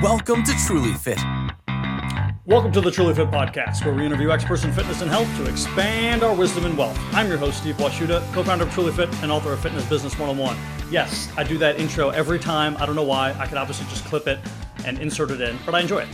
Welcome to Truly Fit. Welcome to the Truly Fit Podcast, where we interview experts in fitness and health to expand our wisdom and wealth. I'm your host, Steve Washuta, co founder of Truly Fit and author of Fitness Business 101. Yes, I do that intro every time. I don't know why. I could obviously just clip it and insert it in, but I enjoy it.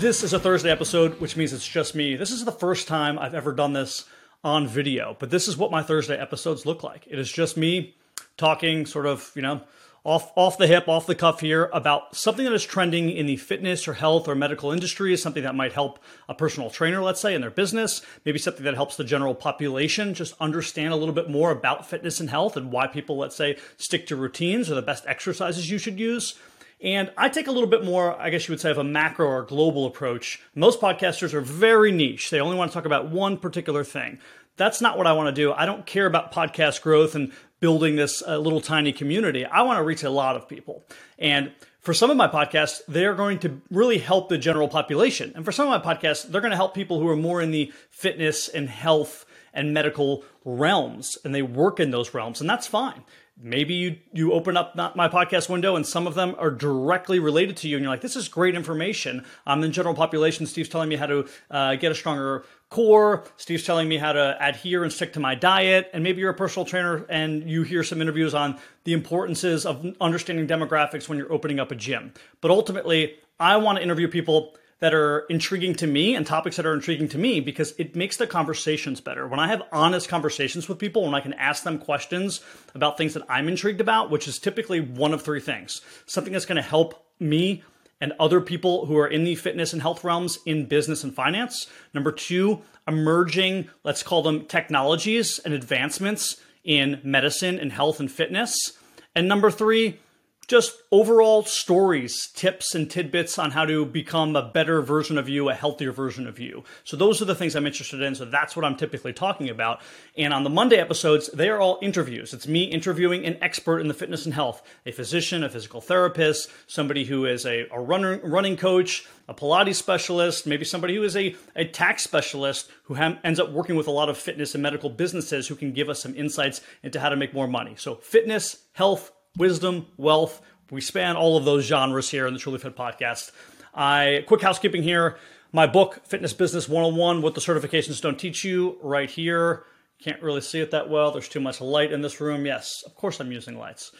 This is a Thursday episode, which means it's just me. This is the first time I've ever done this on video, but this is what my Thursday episodes look like. It is just me talking, sort of, you know, off off the hip, off the cuff here about something that is trending in the fitness or health or medical industry, is something that might help a personal trainer, let's say, in their business, maybe something that helps the general population just understand a little bit more about fitness and health and why people, let's say, stick to routines or the best exercises you should use. And I take a little bit more, I guess you would say, of a macro or global approach. Most podcasters are very niche. They only want to talk about one particular thing. That's not what I want to do. I don't care about podcast growth and building this uh, little tiny community. I want to reach a lot of people. And for some of my podcasts, they're going to really help the general population. And for some of my podcasts, they're going to help people who are more in the fitness and health and medical realms and they work in those realms. And that's fine maybe you you open up not my podcast window and some of them are directly related to you and you're like this is great information. I'm in general population steve's telling me how to uh, get a stronger core. Steve's telling me how to adhere and stick to my diet. And maybe you're a personal trainer and you hear some interviews on the importances of understanding demographics when you're opening up a gym. But ultimately i want to interview people that are intriguing to me and topics that are intriguing to me because it makes the conversations better. When I have honest conversations with people, when I can ask them questions about things that I'm intrigued about, which is typically one of three things something that's going to help me and other people who are in the fitness and health realms in business and finance. Number two, emerging, let's call them technologies and advancements in medicine and health and fitness. And number three, just overall stories, tips, and tidbits on how to become a better version of you, a healthier version of you. So, those are the things I'm interested in. So, that's what I'm typically talking about. And on the Monday episodes, they are all interviews. It's me interviewing an expert in the fitness and health a physician, a physical therapist, somebody who is a, a runner, running coach, a Pilates specialist, maybe somebody who is a, a tax specialist who ha- ends up working with a lot of fitness and medical businesses who can give us some insights into how to make more money. So, fitness, health, wisdom, wealth. We span all of those genres here in the Truly Fit podcast. I quick housekeeping here. My book, Fitness Business 101, What the Certifications Don't Teach You, right here. Can't really see it that well. There's too much light in this room. Yes, of course I'm using lights.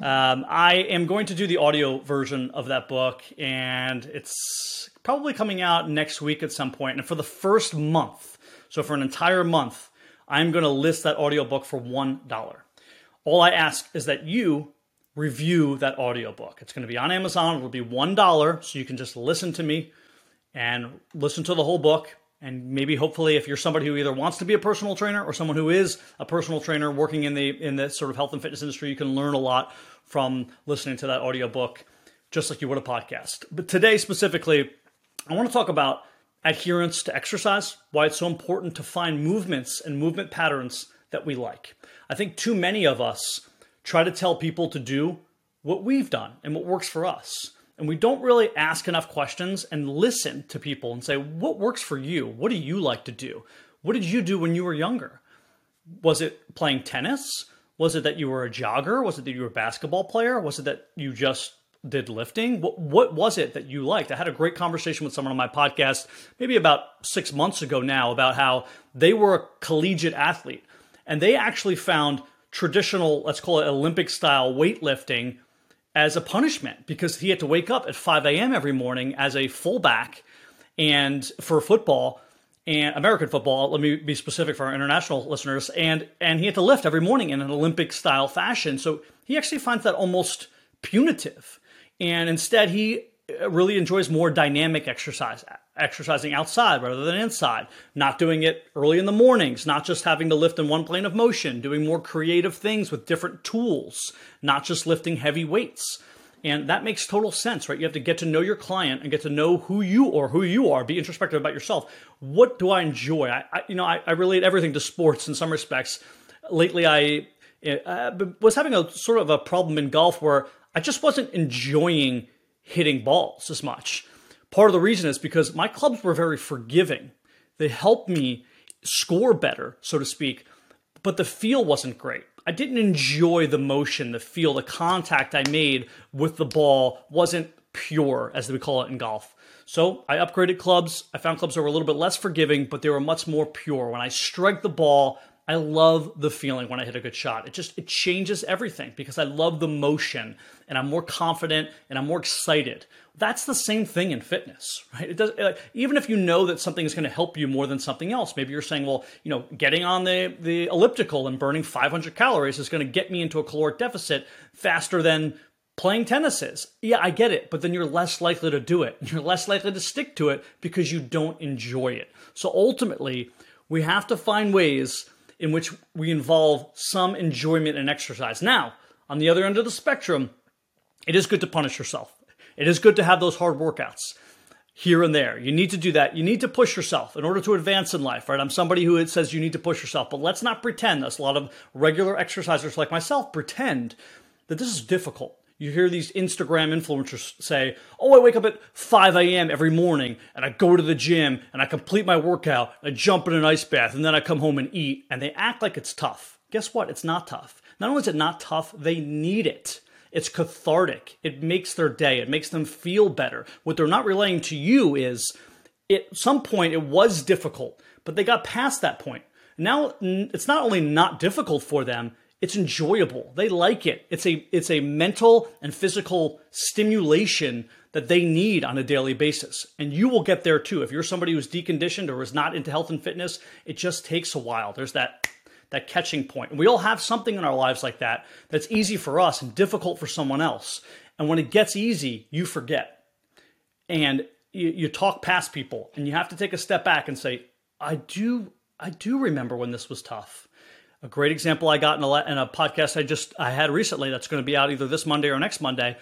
Um, I am going to do the audio version of that book, and it's probably coming out next week at some point. And for the first month, so for an entire month, I'm going to list that audio book for $1. All I ask is that you review that audiobook. It's going to be on Amazon. It'll be $1, so you can just listen to me and listen to the whole book. And maybe hopefully if you're somebody who either wants to be a personal trainer or someone who is a personal trainer working in the in the sort of health and fitness industry, you can learn a lot from listening to that audiobook just like you would a podcast. But today specifically, I want to talk about adherence to exercise, why it's so important to find movements and movement patterns that we like. I think too many of us try to tell people to do what we've done and what works for us. And we don't really ask enough questions and listen to people and say, what works for you? What do you like to do? What did you do when you were younger? Was it playing tennis? Was it that you were a jogger? Was it that you were a basketball player? Was it that you just did lifting? What, what was it that you liked? I had a great conversation with someone on my podcast maybe about six months ago now about how they were a collegiate athlete and they actually found traditional, let's call it Olympic style weightlifting as a punishment because he had to wake up at 5 a.m. every morning as a fullback and for football and American football, let me be specific for our international listeners, and and he had to lift every morning in an Olympic style fashion. So he actually finds that almost punitive. And instead he uh, really enjoys more dynamic exercise exercising outside rather than inside, not doing it early in the mornings, not just having to lift in one plane of motion, doing more creative things with different tools, not just lifting heavy weights. And that makes total sense, right? You have to get to know your client and get to know who you or who you are. Be introspective about yourself. What do I enjoy? I, I you know, I, I, relate everything to sports in some respects. Lately, I uh, was having a sort of a problem in golf where I just wasn't enjoying hitting balls as much. Part of the reason is because my clubs were very forgiving. They helped me score better, so to speak, but the feel wasn't great. I didn't enjoy the motion, the feel, the contact I made with the ball wasn't pure, as we call it in golf. So I upgraded clubs. I found clubs that were a little bit less forgiving, but they were much more pure. When I strike the ball, I love the feeling when I hit a good shot. It just it changes everything because I love the motion and I'm more confident and I'm more excited. That's the same thing in fitness, right? It does like, even if you know that something is going to help you more than something else. Maybe you're saying, well, you know, getting on the the elliptical and burning 500 calories is going to get me into a caloric deficit faster than playing tennis is. Yeah, I get it, but then you're less likely to do it. You're less likely to stick to it because you don't enjoy it. So ultimately, we have to find ways in which we involve some enjoyment and exercise. Now, on the other end of the spectrum, it is good to punish yourself. It is good to have those hard workouts here and there. You need to do that. You need to push yourself in order to advance in life, right? I'm somebody who says you need to push yourself, but let's not pretend. That's a lot of regular exercisers like myself pretend that this is difficult. You hear these Instagram influencers say, Oh, I wake up at 5 a.m. every morning and I go to the gym and I complete my workout, I jump in an ice bath, and then I come home and eat. And they act like it's tough. Guess what? It's not tough. Not only is it not tough, they need it. It's cathartic. It makes their day. It makes them feel better. What they're not relaying to you is at some point it was difficult, but they got past that point. Now it's not only not difficult for them, it's enjoyable. They like it. It's a it's a mental and physical stimulation that they need on a daily basis. And you will get there too. If you're somebody who's deconditioned or is not into health and fitness, it just takes a while. There's that that catching point. We all have something in our lives like that that's easy for us and difficult for someone else. And when it gets easy, you forget. And you, you talk past people and you have to take a step back and say, I do I do remember when this was tough. A great example I got in a, in a podcast I just I had recently that's going to be out either this Monday or next Monday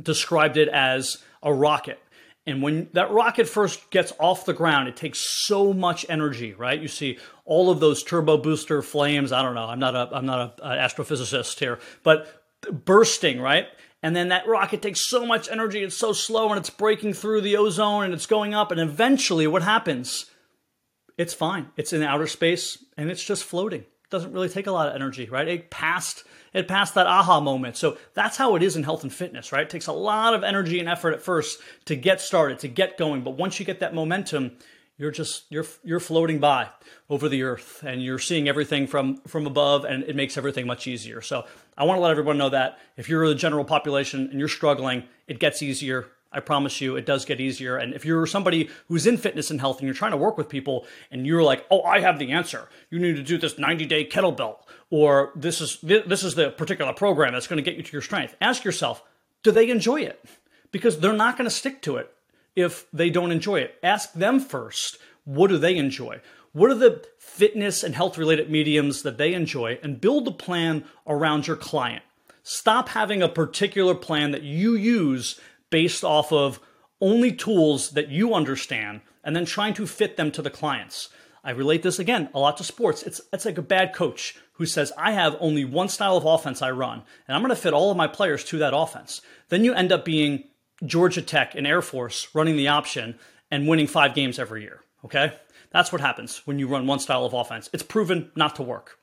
described it as a rocket. And when that rocket first gets off the ground, it takes so much energy, right? You see all of those turbo booster flames. I don't know. I'm not a I'm not an astrophysicist here, but bursting, right? And then that rocket takes so much energy, it's so slow, and it's breaking through the ozone and it's going up. And eventually, what happens? It's fine. It's in outer space and it's just floating doesn't really take a lot of energy, right? It passed it passed that aha moment. So that's how it is in health and fitness, right? It takes a lot of energy and effort at first to get started, to get going, but once you get that momentum, you're just you're you're floating by over the earth and you're seeing everything from from above and it makes everything much easier. So I want to let everyone know that if you're the general population and you're struggling, it gets easier I promise you, it does get easier. And if you're somebody who's in fitness and health and you're trying to work with people and you're like, oh, I have the answer. You need to do this 90 day kettlebell, or this is this is the particular program that's going to get you to your strength. Ask yourself, do they enjoy it? Because they're not going to stick to it if they don't enjoy it. Ask them first, what do they enjoy? What are the fitness and health related mediums that they enjoy? And build a plan around your client. Stop having a particular plan that you use based off of only tools that you understand and then trying to fit them to the clients. I relate this again a lot to sports. It's it's like a bad coach who says, I have only one style of offense I run, and I'm going to fit all of my players to that offense. Then you end up being Georgia Tech and Air Force running the option and winning five games every year. Okay? That's what happens when you run one style of offense. It's proven not to work.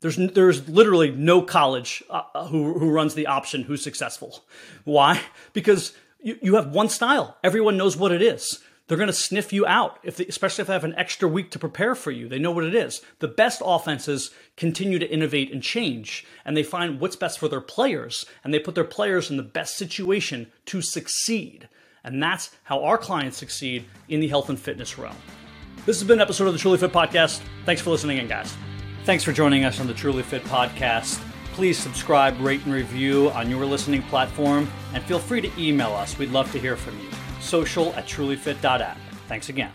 There's there's literally no college uh, who who runs the option who's successful. Why? Because you, you have one style. Everyone knows what it is. They're going to sniff you out, if they, especially if they have an extra week to prepare for you. They know what it is. The best offenses continue to innovate and change, and they find what's best for their players, and they put their players in the best situation to succeed. And that's how our clients succeed in the health and fitness realm. This has been an episode of the Truly Fit Podcast. Thanks for listening in, guys. Thanks for joining us on the Truly Fit Podcast please subscribe, rate, and review on your listening platform, and feel free to email us. We'd love to hear from you. Social at trulyfit.app. Thanks again.